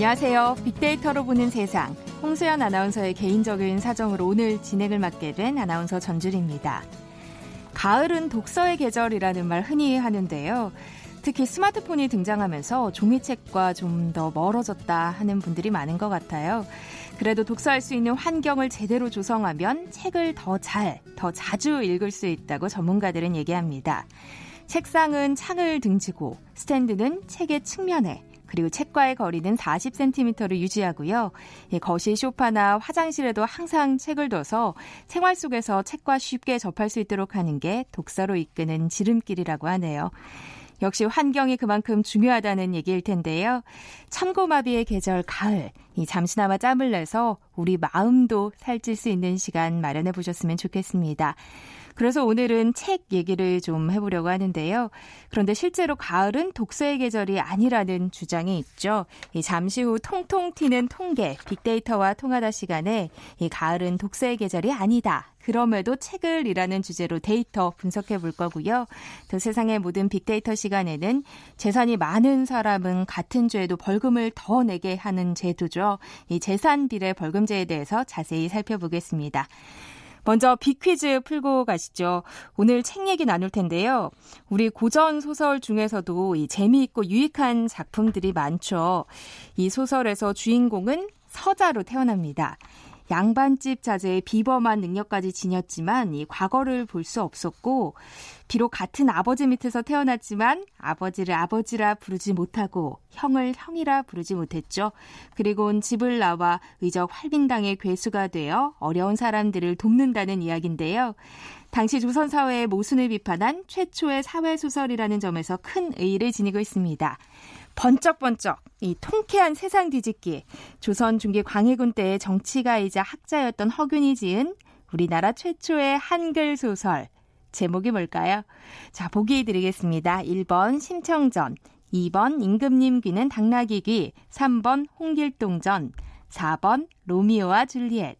안녕하세요. 빅데이터로 보는 세상. 홍수연 아나운서의 개인적인 사정으로 오늘 진행을 맡게 된 아나운서 전주리입니다. 가을은 독서의 계절이라는 말 흔히 하는데요. 특히 스마트폰이 등장하면서 종이책과 좀 더 멀어졌다 하는 분들이 많은 것 같아요. 그래도 독서할 수 있는 환경을 제대로 조성하면 책을 더 잘, 더 자주 읽을 수 있다고 전문가들은 얘기합니다. 책상은 창을 등지고 스탠드는 책의 측면에 그리고 책과의 거리는 40cm를 유지하고요. 거실 소파나 화장실에도 항상 책을 둬서 생활 속에서 책과 쉽게 접할 수 있도록 하는 게 독서로 이끄는 지름길이라고 하네요. 역시 환경이 그만큼 중요하다는 얘기일 텐데요. 참고마비의 계절 가을, 이 잠시나마 짬을 내서 우리 마음도 살찔 수 있는 시간 마련해 보셨으면 좋겠습니다. 그래서 오늘은 책 얘기를 좀 해보려고 하는데요. 그런데 실제로 가을은 독서의 계절이 아니라는 주장이 있죠. 이 잠시 후 통통 튀는 통계, 빅데이터와 통하다 시간에 이 가을은 독서의 계절이 아니다. 그럼에도 책을 이라는 주제로 데이터 분석해 볼 거고요. 또 세상의 모든 빅데이터 시간에는 재산이 많은 사람은 같은 죄에도 벌금을 더 내게 하는 제도죠. 이 재산 비례 벌금제에 대해서 자세히 살펴보겠습니다. 먼저 빅퀴즈 풀고 가시죠. 오늘 책 얘기 나눌 텐데요. 우리 고전 소설 중에서도 이 재미있고 유익한 작품들이 많죠. 이 소설에서 주인공은 서자로 태어납니다. 양반집 자제의 비범한 능력까지 지녔지만 이 과거를 볼 수 없었고 비록 같은 아버지 밑에서 태어났지만 아버지를 아버지라 부르지 못하고 형을 형이라 부르지 못했죠. 그리고는 집을 나와 의적 활빈당의 괴수가 되어 어려운 사람들을 돕는다는 이야기인데요. 당시 조선 사회의 모순을 비판한 최초의 사회 소설이라는 점에서 큰 의의를 지니고 있습니다. 번쩍번쩍 이 통쾌한 세상 뒤집기 조선 중기 광해군 때의 정치가이자 학자였던 허균이 지은 우리나라 최초의 한글 소설 제목이 뭘까요? 자, 보기 드리겠습니다. 1번 심청전, 2번 임금님 귀는 당나귀 귀, 3번 홍길동전, 4번 로미오와 줄리엣.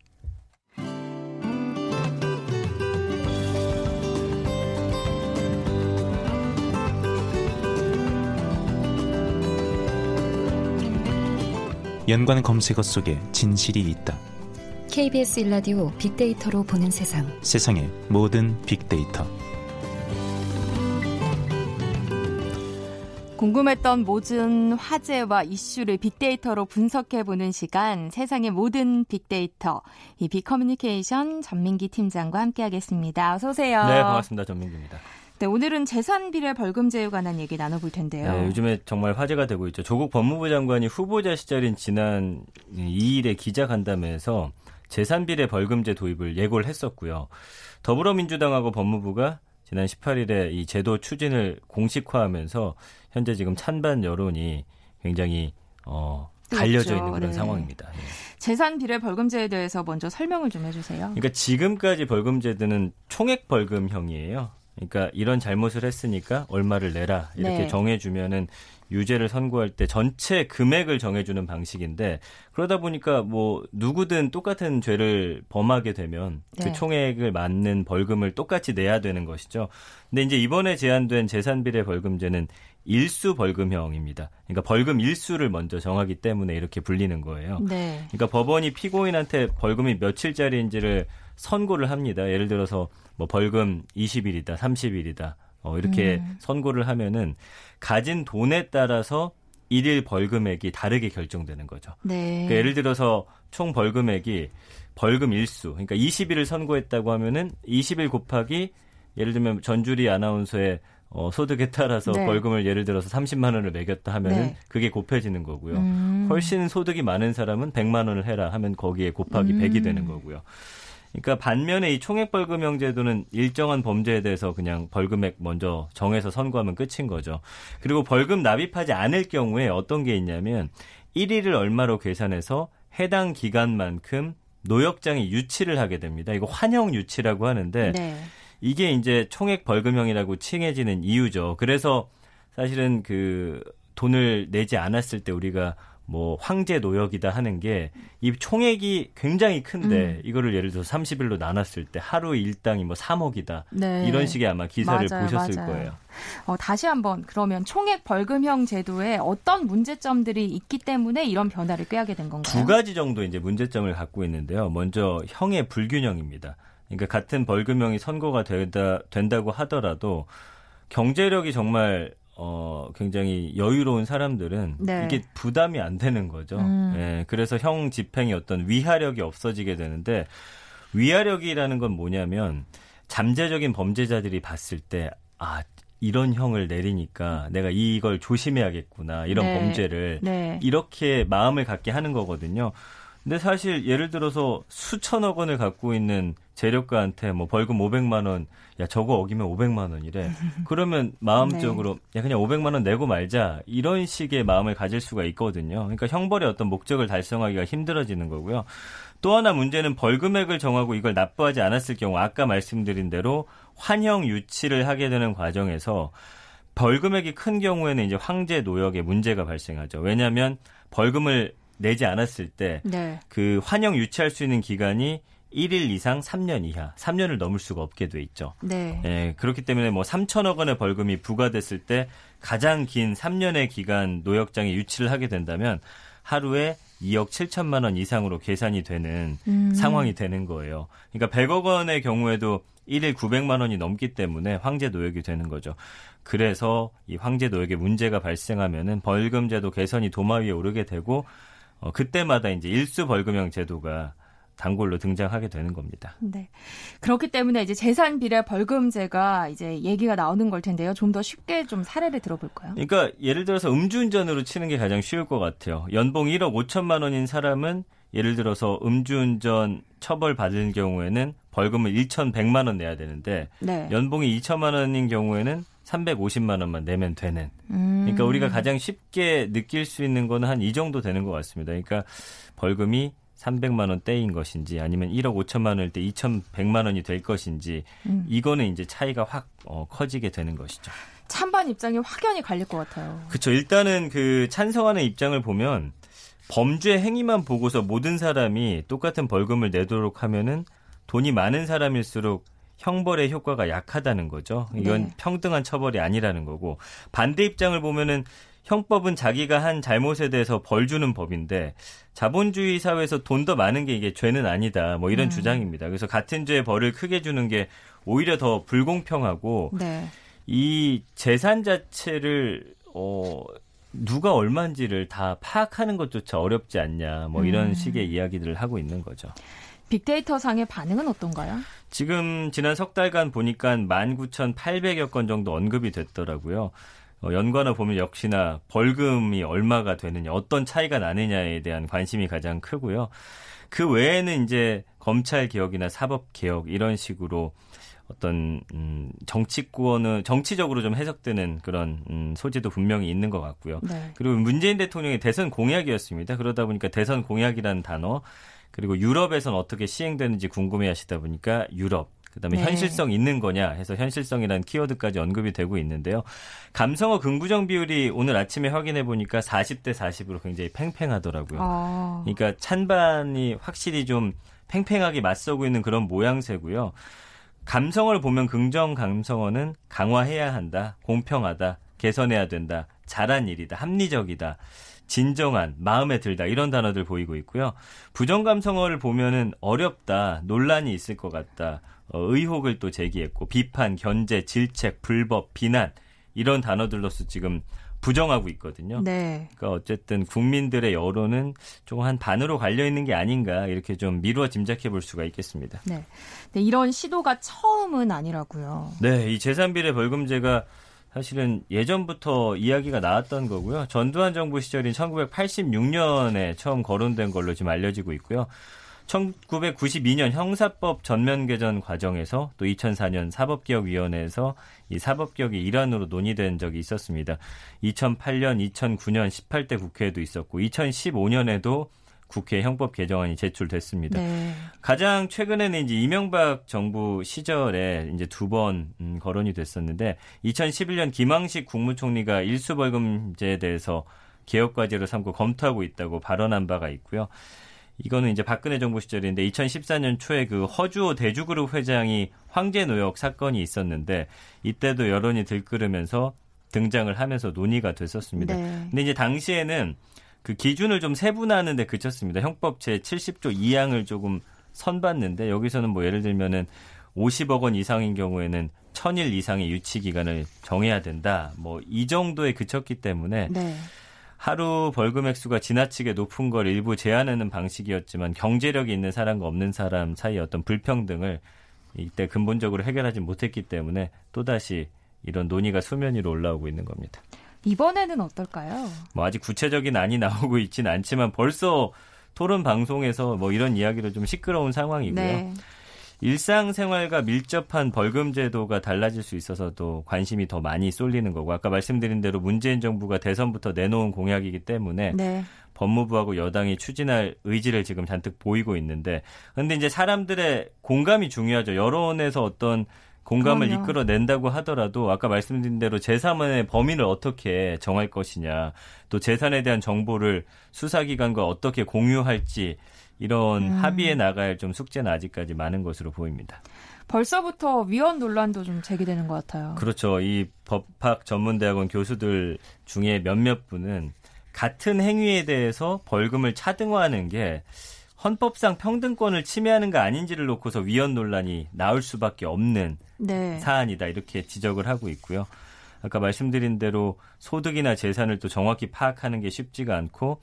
연관 검색어 속에 진실이 있다. KBS 일라디오 빅데이터로 보는 세상. 세상의 모든 빅데이터. 궁금했던 모든 화제와 이슈를 빅데이터로 분석해보는 시간, 세상의 모든 빅데이터, 이 빅커뮤니케이션 전민기 팀장과 함께하겠습니다. 어서 오세요. 네, 반갑습니다. 전민기입니다. 네, 오늘은 재산 비례 벌금제에 관한 얘기 나눠볼 텐데요. 네, 요즘에 정말 화제가 되고 있죠. 조국 법무부 장관이 후보자 시절인 지난 2일에 기자 간담회에서 재산 비례 벌금제 도입을 예고를 했었고요. 더불어민주당하고 법무부가 지난 18일에 이 제도 추진을 공식화하면서 현재 지금 찬반 여론이 굉장히 어 갈려져 있는 그런 네. 상황입니다. 네. 재산 비례 벌금제에 대해서 먼저 설명을 좀 해주세요. 그러니까 지금까지 벌금제도는 총액 벌금형이에요. 그러니까 이런 잘못을 했으니까 얼마를 내라 이렇게 네. 정해주면은 유죄를 선고할 때 전체 금액을 정해주는 방식인데 그러다 보니까 뭐 누구든 똑같은 죄를 범하게 되면 그 네. 그 총액을 맞는 벌금을 똑같이 내야 되는 것이죠. 근데 이제 이번에 제안된 재산비례 벌금제는 일수 벌금형입니다. 그러니까 벌금 일수를 먼저 정하기 때문에 이렇게 불리는 거예요. 네. 그러니까 법원이 피고인한테 벌금이 며칠짜리인지를 선고를 합니다. 예를 들어서 뭐 벌금 20일이다, 30일이다. 어, 이렇게 음. 선고를 하면은 가진 돈에 따라서 일일 벌금액이 다르게 결정되는 거죠. 네. 그러니까 예를 들어서 총 벌금액이 벌금 일수, 그러니까 20일을 선고했다고 하면은 20일 곱하기 예를 들면 전주리 아나운서의 어, 소득에 따라서 네. 벌금을 예를 들어서 30만 원을 매겼다 하면은 네. 그게 곱해지는 거고요. 음. 훨씬 소득이 많은 사람은 100만 원을 해라 하면 거기에 곱하기 음. 100이 되는 거고요. 그러니까 반면에 이 총액 벌금형 제도는 일정한 범죄에 대해서 그냥 벌금액 먼저 정해서 선고하면 끝인 거죠. 그리고 벌금 납입하지 않을 경우에 어떤 게 있냐면 1일을 얼마로 계산해서 해당 기간만큼 노역장이 유치를 하게 됩니다. 이거 환영 유치라고 하는데 네. 이게 이제 총액 벌금형이라고 칭해지는 이유죠. 그래서 사실은 그 돈을 내지 않았을 때 우리가 뭐 황제 노역이다 하는 게 이 총액이 굉장히 큰데 음. 이거를 예를 들어서 30일로 나눴을 때 하루 일당이 뭐 3억이다. 네. 이런 식의 아마 기사를 맞아요, 보셨을 맞아요. 거예요. 어, 다시 한번 그러면 총액 벌금형 제도에 어떤 문제점들이 있기 때문에 이런 변화를 꾀하게 된 건가요? 두 가지 정도 이제 문제점을 갖고 있는데요. 먼저 형의 불균형입니다. 그러니까 같은 벌금형이 선고가 된다, 된다고 하더라도 경제력이 정말 어, 굉장히 여유로운 사람들은 네. 이게 부담이 안 되는 거죠. 음. 예, 그래서 형 집행이 어떤 위하력이 없어지게 되는데 위하력이라는 건 뭐냐면 잠재적인 범죄자들이 봤을 때 아, 이런 형을 내리니까 내가 이걸 조심해야겠구나. 이런 네. 범죄를 네. 이렇게 마음을 갖게 하는 거거든요. 근데 사실 예를 들어서 수천억 원을 갖고 있는 재력가한테 뭐 벌금 500만 원, 야 저거 어기면 500만 원이래. 그러면 마음적으로 네. 야 그냥 500만 원 내고 말자 이런 식의 마음을 가질 수가 있거든요. 그러니까 형벌의 어떤 목적을 달성하기가 힘들어지는 거고요. 또 하나 문제는 벌금액을 정하고 이걸 납부하지 않았을 경우 아까 말씀드린 대로 환형 유치를 하게 되는 과정에서 벌금액이 큰 경우에는 이제 황제 노역에 문제가 발생하죠. 왜냐하면 벌금을 내지 않았을 때그 네. 그 환영 유치할 수 있는 기간이 1일 이상 3년 이하, 3년을 넘을 수가 없게 돼 있죠. 네. 예, 그렇기 때문에 뭐 3천억 원의 벌금이 부과됐을 때 가장 긴 3년의 기간 노역장에 유치를 하게 된다면 하루에 2억 7천만 원 이상으로 계산이 되는 음. 상황이 되는 거예요. 그러니까 100억 원의 경우에도 1일 900만 원이 넘기 때문에 황제 노역이 되는 거죠. 그래서 이 황제 노역에 문제가 발생하면은 벌금제도 개선이 도마 위에 오르게 되고 어, 그때마다 이제 일수 벌금형 제도가 단골로 등장하게 되는 겁니다. 네. 그렇기 때문에 이제 재산 비례 벌금제가 이제 얘기가 나오는 걸 텐데요. 좀 더 쉽게 좀 사례를 들어볼까요? 그러니까 예를 들어서 음주운전으로 치는 게 가장 쉬울 것 같아요. 연봉 1억 5천만 원인 사람은 예를 들어서 음주운전 처벌 받은 경우에는 벌금을 1,100만 원 내야 되는데 네. 연봉이 2천만 원인 경우에는 350만 원만 내면 되는. 음. 그러니까 우리가 가장 쉽게 느낄 수 있는 거는 한 이 정도 되는 것 같습니다. 그러니까 벌금이 300만 원대인 것인지 아니면 1억 5천만 원일 때 2,100만 원이 될 것인지 음. 이거는 이제 차이가 확 어, 커지게 되는 것이죠. 찬반 입장이 확연히 갈릴 것 같아요. 그렇죠. 일단은 그 찬성하는 입장을 보면 범죄 행위만 보고서 모든 사람이 똑같은 벌금을 내도록 하면은 돈이 많은 사람일수록 형벌의 효과가 약하다는 거죠. 이건 네. 평등한 처벌이 아니라는 거고 반대 입장을 보면은 형법은 자기가 한 잘못에 대해서 벌 주는 법인데 자본주의 사회에서 돈 더 많은 게 이게 죄는 아니다. 뭐 이런 음. 주장입니다. 그래서 같은 죄에 벌을 크게 주는 게 오히려 더 불공평하고 네. 이 재산 자체를 어 누가 얼마인지를 다 파악하는 것조차 어렵지 않냐. 뭐 이런 음. 식의 이야기들을 하고 있는 거죠. 빅데이터 상의 반응은 어떤가요? 지금 지난 석 달간 보니까 19,800여 건 정도 언급이 됐더라고요. 어, 연관어 보면 역시나 벌금이 얼마가 되느냐, 어떤 차이가 나느냐에 대한 관심이 가장 크고요. 그 외에는 이제 검찰 개혁이나 사법 개혁 이런 식으로 어떤 음, 정치권은 정치적으로 좀 해석되는 그런 음, 소재도 분명히 있는 것 같고요. 네. 그리고 문재인 대통령의 대선 공약이었습니다. 그러다 보니까 대선 공약이라는 단어 그리고 유럽에선 어떻게 시행되는지 궁금해하시다 보니까 유럽 그다음에 네. 현실성 있는 거냐 해서 현실성이라는 키워드까지 언급이 되고 있는데요. 감성어 긍부정 비율이 오늘 아침에 확인해 보니까 40대 40으로 굉장히 팽팽하더라고요. 아. 그러니까 찬반이 확실히 좀 팽팽하게 맞서고 있는 그런 모양새고요. 감성어를 보면 긍정 감성어는 강화해야 한다, 공평하다, 개선해야 된다, 잘한 일이다, 합리적이다. 진정한, 마음에 들다 이런 단어들 보이고 있고요. 부정 감성어를 보면은 어렵다, 논란이 있을 것 같다, 어, 의혹을 또 제기했고 비판, 견제, 질책, 불법, 비난 이런 단어들로서 지금 부정하고 있거든요. 네. 그러니까 어쨌든 국민들의 여론은 조금 한 반으로 갈려 있는 게 아닌가 이렇게 좀 미루어 짐작해 볼 수가 있겠습니다. 네. 네 이런 시도가 처음은 아니라고요. 네, 이 재산비례 벌금제가 사실은 예전부터 이야기가 나왔던 거고요. 전두환 정부 시절인 1986년에 처음 거론된 걸로 지금 알려지고 있고요. 1992년 형사법 전면 개정 과정에서 또 2004년 사법개혁위원회에서 이 사법개혁의 일환으로 논의된 적이 있었습니다. 2008년, 2009년 18대 국회에도 있었고 2015년에도 국회 형법 개정안이 제출됐습니다. 네. 가장 최근에는 이제 이명박 정부 시절에 이제 두번 음, 거론이 됐었는데 2011년 김황식 국무총리가 일수벌금제에 대해서 개혁 과제로 삼고 검토하고 있다고 발언한 바가 있고요. 이거는 이제 박근혜 정부 시절인데 2014년 초에 그 허주호 대주그룹 회장이 황제 노역 사건이 있었는데 이때도 여론이 들끓으면서 등장을 하면서 논의가 됐었습니다. 네. 근데 이제 당시에는 그 기준을 좀 세분화하는 데 그쳤습니다. 형법 제 70조 2항을 조금 선봤는데 여기서는 뭐 예를 들면은 50억 원 이상인 경우에는 천일 이상의 유치 기간을 정해야 된다. 뭐 이 정도에 그쳤기 때문에 네. 하루 벌금 액수가 지나치게 높은 걸 일부 제한하는 방식이었지만 경제력이 있는 사람과 없는 사람 사이 어떤 불평등을 이때 근본적으로 해결하지 못했기 때문에 또다시 이런 논의가 수면 위로 올라오고 있는 겁니다. 이번에는 어떨까요? 뭐 아직 구체적인 안이 나오고 있지는 않지만 벌써 토론 방송에서 뭐 이런 이야기로 좀 시끄러운 상황이고요. 네. 일상생활과 밀접한 벌금 제도가 달라질 수 있어서도 관심이 더 많이 쏠리는 거고 아까 말씀드린 대로 문재인 정부가 대선부터 내놓은 공약이기 때문에 네. 법무부하고 여당이 추진할 의지를 지금 잔뜩 보이고 있는데 근데 이제 사람들의 공감이 중요하죠. 여론에서 어떤 공감을 그럼요. 이끌어낸다고 하더라도 아까 말씀드린 대로 재산의 범위를 어떻게 정할 것이냐 또 재산에 대한 정보를 수사기관과 어떻게 공유할지 이런 음. 합의에 나갈 좀 숙제는 아직까지 많은 것으로 보입니다. 벌써부터 위헌 논란도 좀 제기되는 것 같아요. 그렇죠. 이 법학 전문대학원 교수들 중에 몇몇 분은 같은 행위에 대해서 벌금을 차등화하는 게 헌법상 평등권을 침해하는 거 아닌지를 놓고서 위헌 논란이 나올 수밖에 없는 네. 사안이다 이렇게 지적을 하고 있고요. 아까 말씀드린 대로 소득이나 재산을 또 정확히 파악하는 게 쉽지가 않고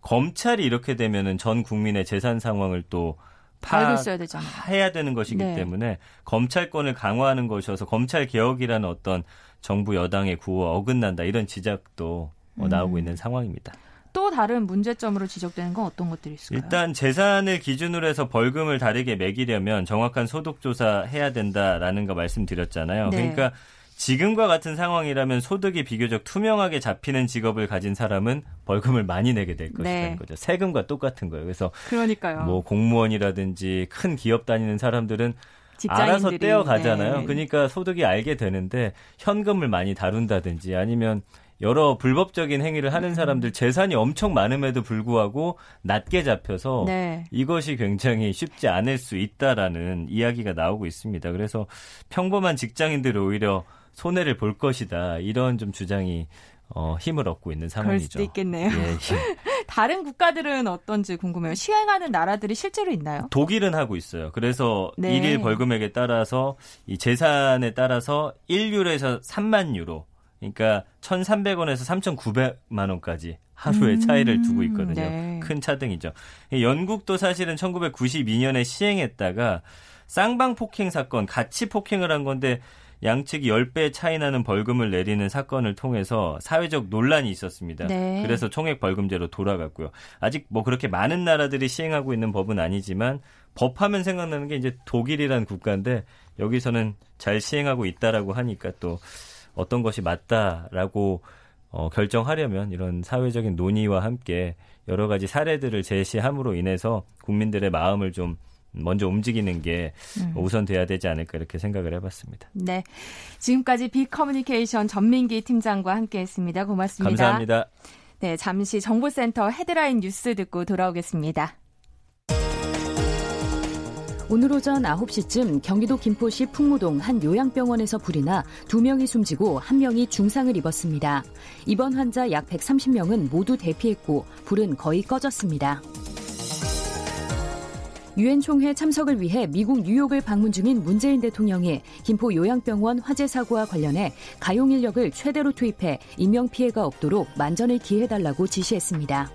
검찰이 이렇게 되면은 전 국민의 재산 상황을 또 파악해야 되는 것이기 네. 때문에 검찰권을 강화하는 것이어서 검찰 개혁이라는 어떤 정부 여당의 구호와 어긋난다 이런 지적도 음. 나오고 있는 상황입니다. 또 다른 문제점으로 지적되는 건 어떤 것들이 있을까요? 일단 재산을 기준으로 해서 벌금을 다르게 매기려면 정확한 소득 조사 해야 된다라는 거 말씀드렸잖아요. 네. 그러니까 지금과 같은 상황이라면 소득이 비교적 투명하게 잡히는 직업을 가진 사람은 벌금을 많이 내게 될 것이라는 네. 거죠. 세금과 똑같은 거예요. 그래서 그러니까요. 뭐 공무원이라든지 큰 기업 다니는 사람들은 알아서 떼어 가잖아요. 네. 그러니까 소득이 알게 되는데 현금을 많이 다룬다든지 아니면 여러 불법적인 행위를 하는 사람들 재산이 엄청 많음에도 불구하고 낮게 잡혀서 네. 이것이 굉장히 쉽지 않을 수 있다라는 이야기가 나오고 있습니다. 그래서 평범한 직장인들이 오히려 손해를 볼 것이다 이런 좀 주장이 어, 힘을 얻고 있는 상황이죠. 그럴 수도 있겠네요. 예, 예. 다른 국가들은 어떤지 궁금해요. 시행하는 나라들이 실제로 있나요? 독일은 하고 있어요. 그래서 네. 일일 벌금액에 따라서 이 재산에 따라서 1유로에서 3만 유로 그러니까 1,300원에서 3,900만 원까지 하루의 음, 차이를 두고 있거든요. 네. 큰 차등이죠. 영국도 사실은 1992년에 시행했다가 쌍방 폭행 사건, 같이 폭행을 한 건데 양측이 10배 차이 나는 벌금을 내리는 사건을 통해서 사회적 논란이 있었습니다. 네. 그래서 총액 벌금제로 돌아갔고요. 아직 뭐 그렇게 많은 나라들이 시행하고 있는 법은 아니지만 법하면 생각나는 게 이제 독일이라는 국가인데 여기서는 잘 시행하고 있다라고 하니까 또 어떤 것이 맞다라고 어, 결정하려면 이런 사회적인 논의와 함께 여러 가지 사례들을 제시함으로 인해서 국민들의 마음을 좀 먼저 움직이는 게 음. 우선돼야 되지 않을까 이렇게 생각을 해봤습니다. 네, 지금까지 빅커뮤니케이션 전민기 팀장과 함께했습니다. 고맙습니다. 감사합니다. 네, 잠시 정보센터 헤드라인 뉴스 듣고 돌아오겠습니다. 오늘 오전 9시쯤 경기도 김포시 풍무동 한 요양병원에서 불이 나 2명이 숨지고 1명이 중상을 입었습니다. 이번 환자 약 130명은 모두 대피했고 불은 거의 꺼졌습니다. 유엔 총회 참석을 위해 미국 뉴욕을 방문 중인 문재인 대통령이 김포 요양병원 화재 사고와 관련해 가용 인력을 최대로 투입해 인명 피해가 없도록 만전을 기해달라고 지시했습니다.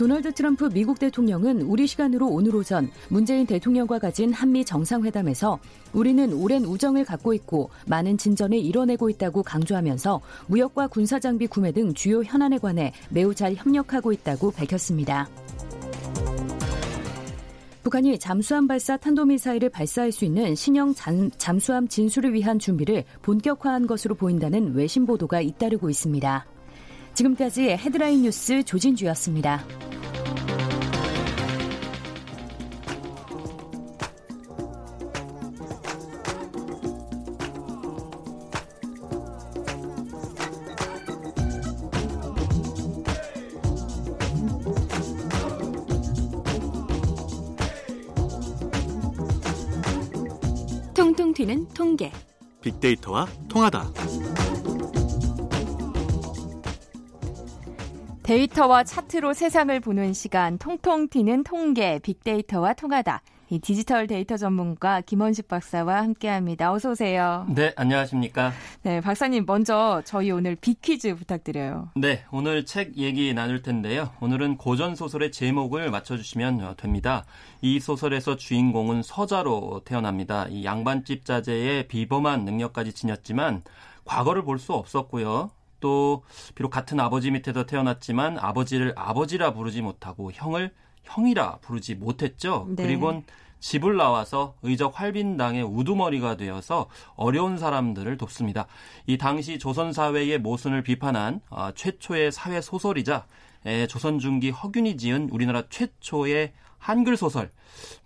도널드 트럼프 미국 대통령은 우리 시간으로 오늘 오전 문재인 대통령과 가진 한미 정상회담에서 우리는 오랜 우정을 갖고 있고 많은 진전을 이뤄내고 있다고 강조하면서 무역과 군사장비 구매 등 주요 현안에 관해 매우 잘 협력하고 있다고 밝혔습니다. 북한이 잠수함 발사 탄도미사일을 발사할 수 있는 신형 잠, 잠수함 진수를 위한 준비를 본격화한 것으로 보인다는 외신 보도가 잇따르고 있습니다. 지금까지 헤드라인 뉴스 조진주였습니다. 튀는 통계. 빅데이터와 통하다. 데이터와 차트로 세상을 보는 시간 통통 튀는 통계 빅데이터와 통하다. 이 디지털 데이터 전문가 김원식 박사와 함께합니다. 어서 오세요. 네, 안녕하십니까? 네, 박사님 먼저 저희 오늘 빅퀴즈 부탁드려요. 네, 오늘 책 얘기 나눌 텐데요. 오늘은 고전 소설의 제목을 맞춰주시면 됩니다. 이 소설에서 주인공은 서자로 태어납니다. 이 양반집 자제의 비범한 능력까지 지녔지만 과거를 볼 수 없었고요. 또 비록 같은 아버지 밑에서 태어났지만 아버지를 아버지라 부르지 못하고 형을 형이라 부르지 못했죠. 네. 그리고 집을 나와서 의적 활빈당의 우두머리가 되어서 어려운 사람들을 돕습니다. 이 당시 조선 사회의 모순을 비판한 어, 최초의 사회 소설이자 에, 조선 중기 허균이 지은 우리나라 최초의 한글 소설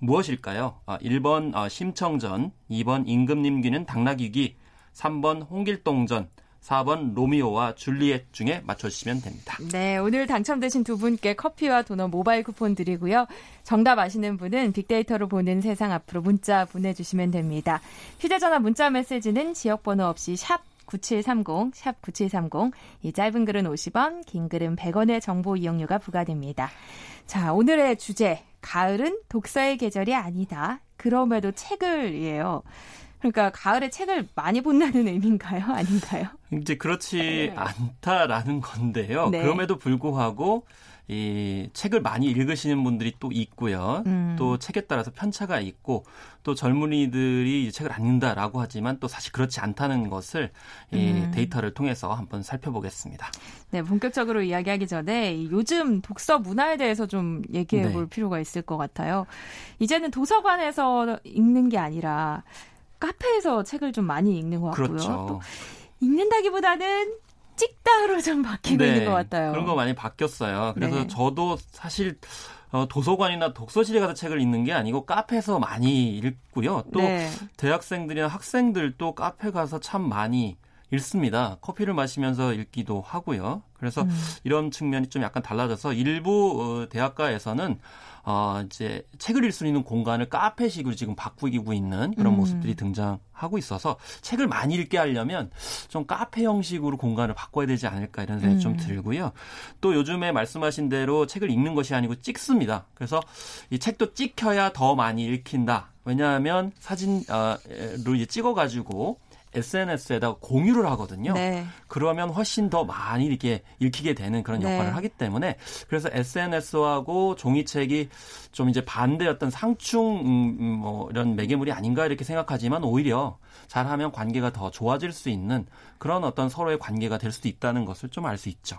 무엇일까요? 아, 1번 어, 심청전, 2번 임금님귀는 당나귀기, 3번 홍길동전, 4번 로미오와 줄리엣 중에 맞춰주시면 됩니다. 네, 오늘 당첨되신 두 분께 커피와 도넛 모바일 쿠폰 드리고요. 정답 아시는 분은 빅데이터로 보는 세상 앞으로 문자 보내주시면 됩니다. 휴대전화 문자 메시지는 지역번호 없이 샵 9730, 샵 9730. 이 짧은 글은 50원, 긴 글은 100원의 정보 이용료가 부과됩니다. 자, 오늘의 주제. 가을은 독서의 계절이 아니다. 그럼에도 책을이에요. 그러니까 가을에 책을 많이 본다는 의미인가요? 아닌가요? 이제 그렇지 네. 않다라는 건데요. 네. 그럼에도 불구하고 이 책을 많이 읽으시는 분들이 또 있고요. 음. 또 책에 따라서 편차가 있고 또 젊은이들이 책을 안 읽는다라고 하지만 또 사실 그렇지 않다는 것을 이 음. 데이터를 통해서 한번 살펴보겠습니다. 네, 본격적으로 이야기하기 전에 요즘 독서 문화에 대해서 좀 얘기해 볼 네. 필요가 있을 것 같아요. 이제는 도서관에서 읽는 게 아니라 카페에서 책을 좀 많이 읽는 것 같고요. 그렇죠. 또 읽는다기보다는 찍다로 좀 바뀌고 네, 있는 것 같아요. 그런 거 많이 바뀌었어요. 그래서 네. 저도 사실 어, 도서관이나 독서실에 가서 책을 읽는 게 아니고 카페에서 많이 읽고요. 또 네. 대학생들이나 학생들도 카페 가서 참 많이 읽습니다. 커피를 마시면서 읽기도 하고요. 그래서 음. 이런 측면이 좀 약간 달라져서 일부 어, 대학가에서는 어, 이제 책을 읽을 수 있는 공간을 카페식으로 지금 바꾸고 있는 그런 음. 모습들이 등장하고 있어서 책을 많이 읽게 하려면 좀 카페 형식으로 공간을 바꿔야 되지 않을까 이런 생각이 음. 좀 들고요. 또 요즘에 말씀하신 대로 책을 읽는 것이 아니고 찍습니다. 그래서 이 책도 찍혀야 더 많이 읽힌다. 왜냐하면 사진으로 이제 찍어가지고 SNS에다 공유를 하거든요. 네. 그러면 훨씬 더 많이 이렇게 읽히게 되는 그런 네. 역할을 네. 하기 때문에 그래서 SNS하고 종이책이 좀 이제 반대였던 상충 음, 음, 뭐 이런 매개물이 아닌가 이렇게 생각하지만 오히려 잘하면 관계가 더 좋아질 수 있는 그런 어떤 서로의 관계가 될 수도 있다는 것을 좀 알 수 있죠.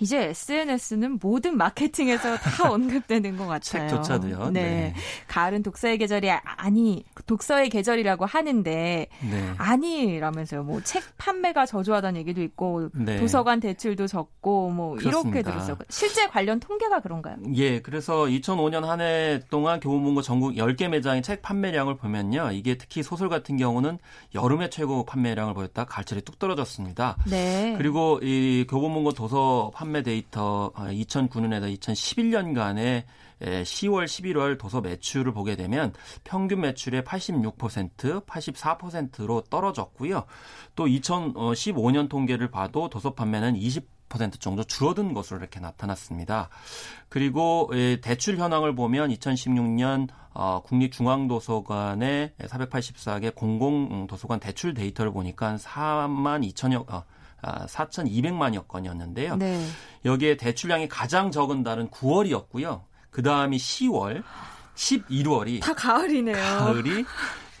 이제 SNS는 모든 마케팅에서 다 언급되는 것 같아요. 책조차도요. 네. 네. 가을은 독서의 계절이 아니 독서의 계절이라고 하는데 네. 아니라면서요. 뭐 책 판매가 저조하다는 얘기도 있고 네. 도서관 대출도 적고 뭐 그렇습니다. 이렇게 들었어요. 실제 관련 통계가 그런가요? 예. 그래서 2005년 한 해 동안 교보문고 전국 10개 매장의 책 판매량을 보면요. 이게 특히 소설 같은 경우는 여름에 최고 판매량을 보였다 가을철에 뚝 떨어졌습니다. 네. 그리고 이 교보문고 도서 판매 데이터 2009년에서 아, 2011년간의 10월, 11월 도서 매출을 보게 되면 평균 매출의 86%, 84%로 떨어졌고요. 또 2015년 통계를 봐도 도서 판매는 20% 정도 줄어든 것으로 이렇게 나타났습니다. 그리고 대출 현황을 보면 2016년 어, 국립중앙도서관의 484개 공공도서관 대출 데이터를 보니까 4만 2천여 어, 4,200만여 건이었는데요. 네. 여기에 대출량이 가장 적은 달은 9월이었고요. 그 다음이 10월, 11월이 다 가을이네요. 가을이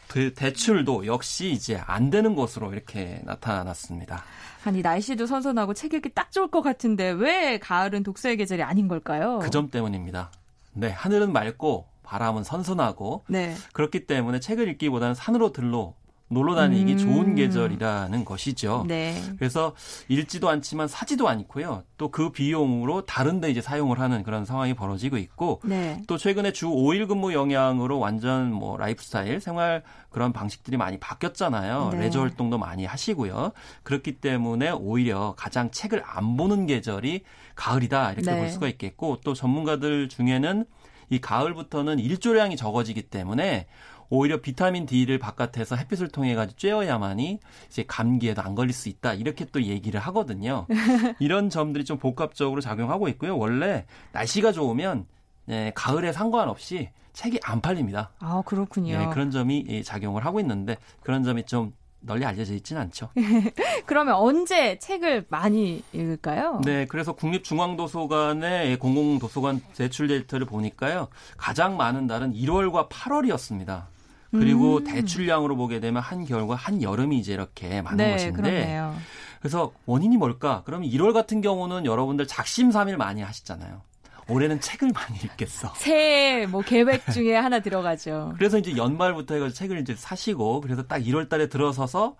그 대출도 역시 이제 안 되는 것으로 이렇게 나타났습니다. 아니 날씨도 선선하고 책 읽기 딱 좋을 것 같은데 왜 가을은 독서의 계절이 아닌 걸까요? 그 점 때문입니다. 네, 하늘은 맑고 바람은 선선하고 네. 그렇기 때문에 책을 읽기보다는 산으로 들로 놀러 다니기 음. 좋은 계절이라는 것이죠. 네. 그래서 읽지도 않지만 사지도 않고요. 또 그 비용으로 다른 데 이제 사용을 하는 그런 상황이 벌어지고 있고 네. 또 최근에 주 5일 근무 영향으로 완전 뭐 라이프 스타일 생활 그런 방식들이 많이 바뀌었잖아요. 네. 레저 활동도 많이 하시고요. 그렇기 때문에 오히려 가장 책을 안 보는 계절이 가을이다 이렇게 네. 볼 수가 있겠고 또 전문가들 중에는 이 가을부터는 일조량이 적어지기 때문에 오히려 비타민 D를 바깥에서 햇빛을 통해 가지고 쬐어야만이 이제 감기에도 안 걸릴 수 있다 이렇게 또 얘기를 하거든요. 이런 점들이 좀 복합적으로 작용하고 있고요. 원래 날씨가 좋으면 네, 가을에 상관없이 책이 안 팔립니다. 아 그렇군요. 네, 그런 점이 작용을 하고 있는데 그런 점이 좀 널리 알려져 있지는 않죠. 그러면 언제 책을 많이 읽을까요? 네, 그래서 국립중앙도서관의 공공도서관 제출 데이터를 보니까요. 가장 많은 날은 1월과 8월이었습니다. 그리고 음. 대출량으로 보게 되면 한겨울과 한여름이 이제 이렇게 많은 네, 것인데 그렇네요. 그래서 원인이 뭘까? 그러면 1월 같은 경우는 여러분들 작심삼일 많이 하시잖아요. 올해는 책을 많이 읽겠어. 새해 뭐 계획 중에 하나 들어가죠. 그래서 이제 연말부터 해가지고 책을 이제 사시고 그래서 딱 1월 달에 들어서서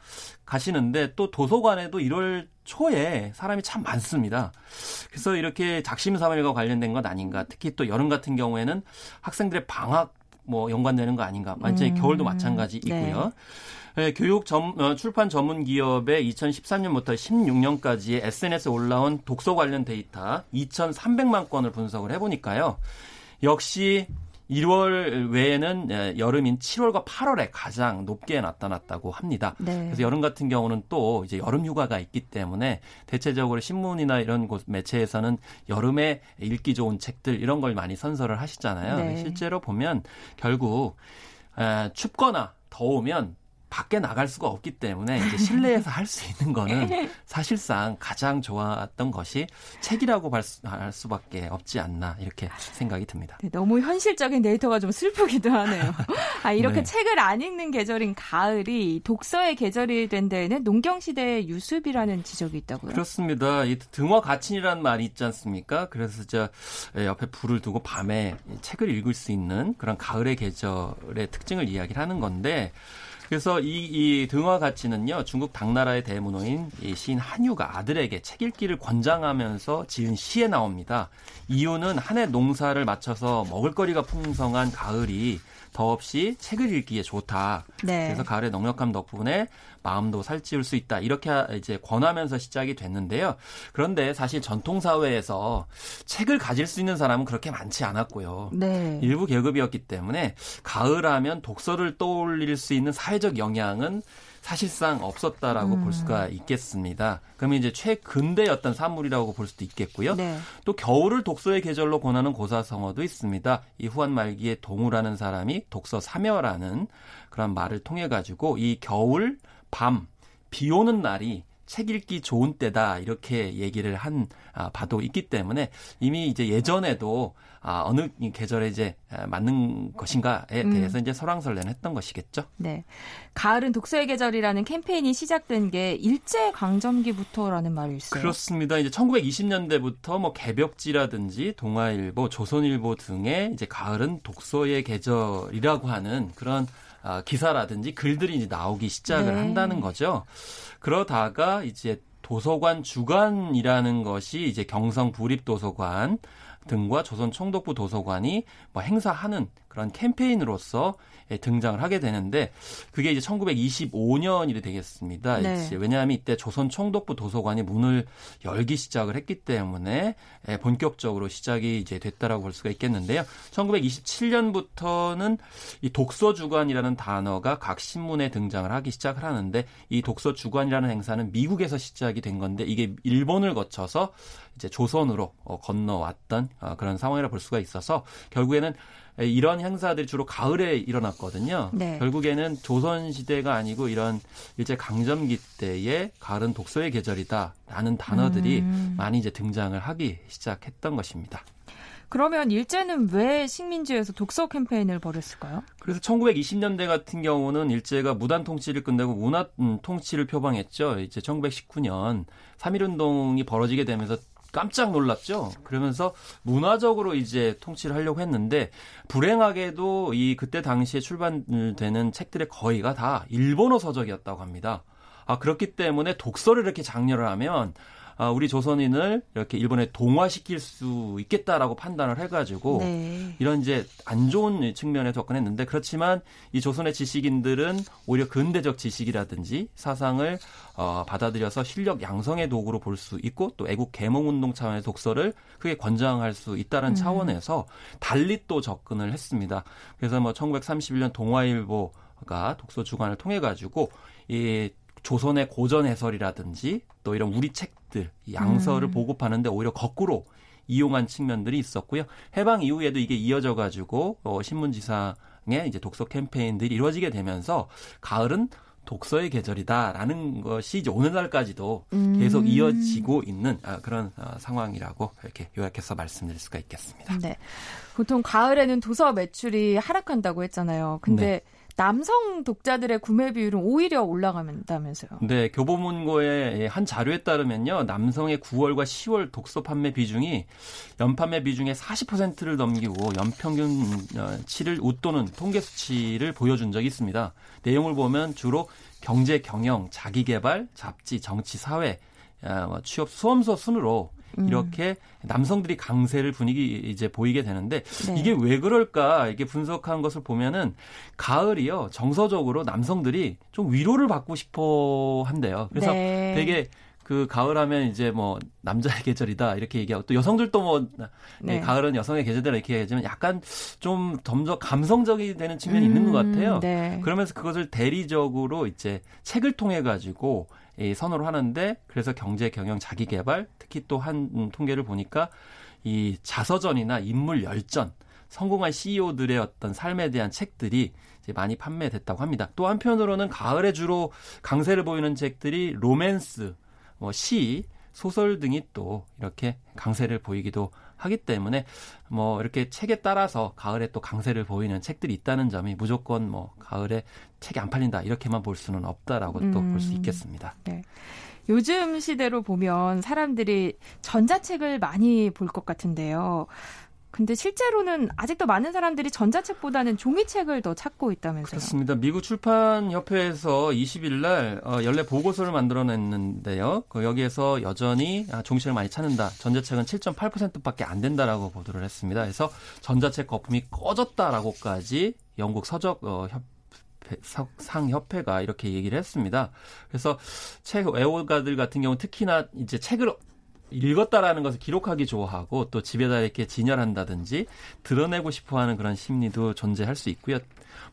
가시는데 또 도서관에도 1월 초에 사람이 참 많습니다. 그래서 이렇게 작심삼일과 관련된 것 아닌가. 특히 또 여름 같은 경우에는 학생들의 방학 뭐 연관되는 거 아닌가. 완전히 음, 겨울도 마찬가지 네. 네. 네, 교육 전, 어, 출판 전문 기업의 2013년부터 16년까지의 SNS에 올라온 독서 관련 데이터 2,300만 건을 분석을 해보니까요. 역시 1월 외에는 예, 여름인 7월과 8월에 가장 높게 나타났다고 합니다. 네. 그래서 여름 같은 경우는 또 이제 여름 휴가가 있기 때문에 대체적으로 신문이나 이런 곳 매체에서는 여름에 읽기 좋은 책들 이런 걸 많이 선서를 하시잖아요. 네. 실제로 보면 결국 춥거나 더우면 밖에 나갈 수가 없기 때문에 이제 실내에서 할 수 있는 거는 사실상 가장 좋았던 것이 책이라고 할 수밖에 없지 않나 이렇게 생각이 듭니다. 네, 너무 현실적인 데이터가 좀 슬프기도 하네요. 아 이렇게 네. 책을 안 읽는 계절인 가을이 독서의 계절이 된 데에는 농경 시대의 유습이라는 지적이 있다고요. 그렇습니다. 이 등화 가친이라는 말이 있지 않습니까? 그래서 저 옆에 불을 두고 밤에 책을 읽을 수 있는 그런 가을의 계절의 특징을 이야기를 하는 건데. 그래서 이, 이 등화 가치는요 중국 당나라의 대문호인 이 시인 한유가 아들에게 책 읽기를 권장하면서 지은 시에 나옵니다. 이유는 한 해 농사를 마쳐서 먹을거리가 풍성한 가을이 더없이 책을 읽기에 좋다. 네. 그래서 가을의 넉넉함 덕분에 마음도 살찌울 수 있다. 이렇게 이제 권하면서 시작이 됐는데요. 그런데 사실 전통 사회에서 책을 가질 수 있는 사람은 그렇게 많지 않았고요. 네. 일부 계급이었기 때문에 가을하면 독서를 떠올릴 수 있는 사회적 영향은 사실상 없었다라고 음. 볼 수가 있겠습니다. 그러면 이제 최근대였던 산물이라고 볼 수도 있겠고요. 네. 또 겨울을 독서의 계절로 권하는 고사성어도 있습니다. 이 후한 말기에 동우라는 사람이 독서 사며라는 그런 말을 통해 가지고 이 겨울 밤, 비 오는 날이 책 읽기 좋은 때다 이렇게 얘기를 한 아, 바도 있기 때문에 이미 이제 예전에도 아, 어느 계절에 이제 맞는 것인가에 음. 대해서 음. 이제 설왕설래는 했던 것이겠죠. 네. 가을은 독서의 계절이라는 캠페인이 시작된 게 일제 강점기부터라는 말이 있어요. 그렇습니다. 이제 1920년대부터 뭐 개벽지라든지 동아일보, 조선일보 등의 이제 가을은 독서의 계절이라고 하는 그런 아, 기사라든지 글들이 이제 나오기 시작을 네. 한다는 거죠. 그러다가 이제 도서관 주관이라는 것이 이제 경성 부립 도서관 등과 조선 총독부 도서관이 뭐 행사하는 그런 캠페인으로서 예, 등장을 하게 되는데 그게 이제 1925년이 되겠습니다. 네. 왜냐하면 이때 조선 총독부 도서관이 문을 열기 시작을 했기 때문에 예, 본격적으로 시작이 이제 됐다라고 볼 수가 있겠는데요. 1927년부터는 이 독서 주관이라는 단어가 각 신문에 등장을 하기 시작을 하는데 이 독서 주관이라는 행사는 미국에서 시작이 된 건데 이게 일본을 거쳐서 이제 조선으로 어, 건너왔던 어, 그런 상황이라 볼 수가 있어서 결국에는 이런 행사들이 주로 가을에 일어났거든요. 네. 결국에는 조선 시대가 아니고 이런 일제 강점기 때의 가을은 독서의 계절이다라는 단어들이 음. 많이 이제 등장을 하기 시작했던 것입니다. 그러면 일제는 왜 식민지에서 독서 캠페인을 벌였을까요? 그래서 1920년대 같은 경우는 일제가 무단 통치를 끝내고 문화 음, 통치를 표방했죠. 이제 1919년 3.1 운동이 벌어지게 되면서 깜짝 놀랐죠. 그러면서 문화적으로 이제 통치를 하려고 했는데 불행하게도 이 그때 당시에 출판되는 책들의 거의가 다 일본어 서적이었다고 합니다. 아 그렇기 때문에 독서를 이렇게 장려를 하면 아, 우리 조선인을 이렇게 일본에 동화시킬 수 있겠다라고 판단을 해가지고 네. 이런 이제 안 좋은 측면에 접근했는데 그렇지만 이 조선의 지식인들은 오히려 근대적 지식이라든지 사상을 어, 받아들여서 실력 양성의 도구로 볼 수 있고 또 애국 개몽 운동 차원의 독서를 크게 권장할 수 있다는 음. 차원에서 달리 또 접근을 했습니다. 그래서 뭐 1931년 동아일보 가 독서 주간을 통해 가지고 이 조선의 고전 해설이라든지 또 이런 우리 책들 양서를 음. 보급하는데 오히려 거꾸로 이용한 측면들이 있었고요. 해방 이후에도 이게 이어져 가지고 어, 신문지상의 이제 독서 캠페인들이 이루어지게 되면서 가을은 독서의 계절이다라는 것이 이제 오늘날까지도 음. 계속 이어지고 있는 아, 그런 어, 상황이라고 이렇게 요약해서 말씀드릴 수가 있겠습니다. 네. 보통 가을에는 도서 매출이 하락한다고 했잖아요. 근데 네. 남성 독자들의 구매 비율은 오히려 올라간다면서요. 네, 교보문고의 한 자료에 따르면요. 남성의 9월과 10월 독서 판매 비중이 연판매 비중의 40%를 넘기고 연평균치를 웃도는 통계 수치를 보여준 적이 있습니다. 내용을 보면 주로 경제, 경영, 자기 개발, 잡지, 정치, 사회, 아, 뭐 취업, 수험서 순으로 음. 이렇게 남성들이 강세를 분위기 이제 보이게 되는데 네. 이게 왜 그럴까 이게 분석한 것을 보면은 가을이요 정서적으로 남성들이 좀 위로를 받고 싶어 한대요. 그래서 네. 되게 그 가을하면 이제 뭐 남자의 계절이다 이렇게 얘기하고 또 여성들도 뭐 네. 네. 가을은 여성의 계절이다 이렇게 얘기하지만 약간 좀 점점 감성적이 되는 측면이 음, 있는 것 음, 같아요. 네. 그러면서 그것을 대리적으로 이제 책을 통해 가지고 이 선호를 하는데 그래서 경제 경영 자기 개발 특히 또 한 통계를 보니까 이 자서전이나 인물 열전 성공한 CEO들의 어떤 삶에 대한 책들이 이제 많이 판매됐다고 합니다. 또 한편으로는 가을에 주로 강세를 보이는 책들이 로맨스, 뭐 시, 소설 등이 또 이렇게 강세를 보이기도 하기 때문에 뭐 이렇게 책에 따라서 가을에 또 강세를 보이는 책들이 있다는 점이 무조건 뭐 가을에 책이 안 팔린다 이렇게만 볼 수는 없다라고 음. 또볼 수 있겠습니다. 네. 요즘 시대로 보면 사람들이 전자책을 많이 볼 것 같은데요. 근데 실제로는 아직도 많은 사람들이 전자책보다는 종이책을 더 찾고 있다면서요? 그렇습니다. 미국 출판협회에서 20일 날 어, 연례 보고서를 만들어냈는데요. 그 여기에서 여전히 아, 종이책을 많이 찾는다. 전자책은 7.8%밖에 안 된다라고 보도를 했습니다. 그래서 전자책 거품이 꺼졌다라고까지 영국 서적 어, 이렇게 얘기를 했습니다. 그래서 책 애호가들 같은 경우 특히나 이제 책을 읽었다라는 것을 기록하기 좋아하고 또 집에다 이렇게 진열한다든지 드러내고 싶어하는 그런 심리도 존재할 수 있고요.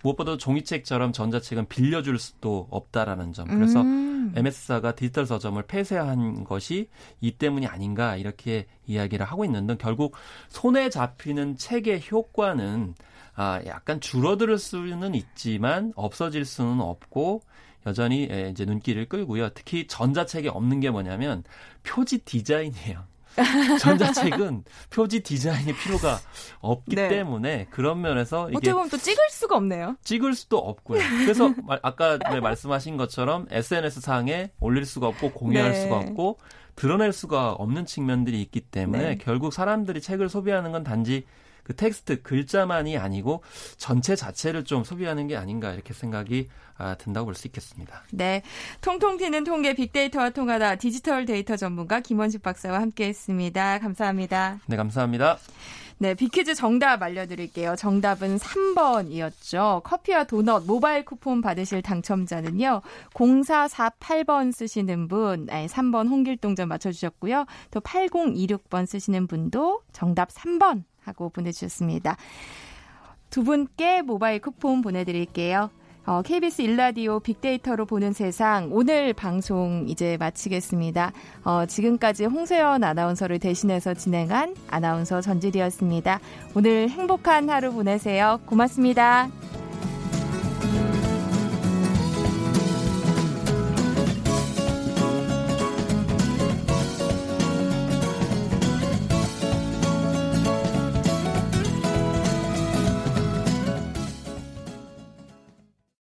무엇보다 종이책처럼 전자책은 빌려줄 수도 없다라는 점. 그래서 음. MS사가 디지털 서점을 폐쇄한 것이 이 때문이 아닌가 이렇게 이야기를 하고 있는데 결국 손에 잡히는 책의 효과는 아 약간 줄어들 수는 있지만 없어질 수는 없고 여전히 예, 이제 눈길을 끌고요. 특히 전자책에 없는 게 뭐냐면 표지 디자인이에요. 전자책은 표지 디자인이 필요가 없기 네. 때문에 그런 면에서 이게 어떻게 보면 또 찍을 수가 없네요. 찍을 수도 없고요. 그래서 아까 네, 말씀하신 것처럼 SNS 상에 올릴 수가 없고 공유할 네. 수가 없고 드러낼 수가 없는 측면들이 있기 때문에 네. 결국 사람들이 책을 소비하는 건 단지 그 텍스트 글자만이 아니고 전체 자체를 좀 소비하는 게 아닌가 이렇게 생각이 아, 든다고 볼 수 있겠습니다. 네. 통통 튀는 통계 빅데이터와 통하다 디지털 데이터 전문가 김원식 박사와 함께 했습니다. 감사합니다. 네, 감사합니다. 네, 빅퀴즈 정답 알려드릴게요. 정답은 3번이었죠. 커피와 도넛 모바일 쿠폰 받으실 당첨자는요. 0448번 쓰시는 분, 네, 3번 홍길동전 맞춰주셨고요. 또 8026번 쓰시는 분도 정답 3번 하고 보내주셨습니다. 두 분께 모바일 쿠폰 보내드릴게요. 어, KBS 일라디오 빅데이터로 보는 세상 오늘 방송 이제 마치겠습니다. 어, 지금까지 홍세연 아나운서를 대신해서 진행한 아나운서 전지리였습니다. 오늘 행복한 하루 보내세요. 고맙습니다.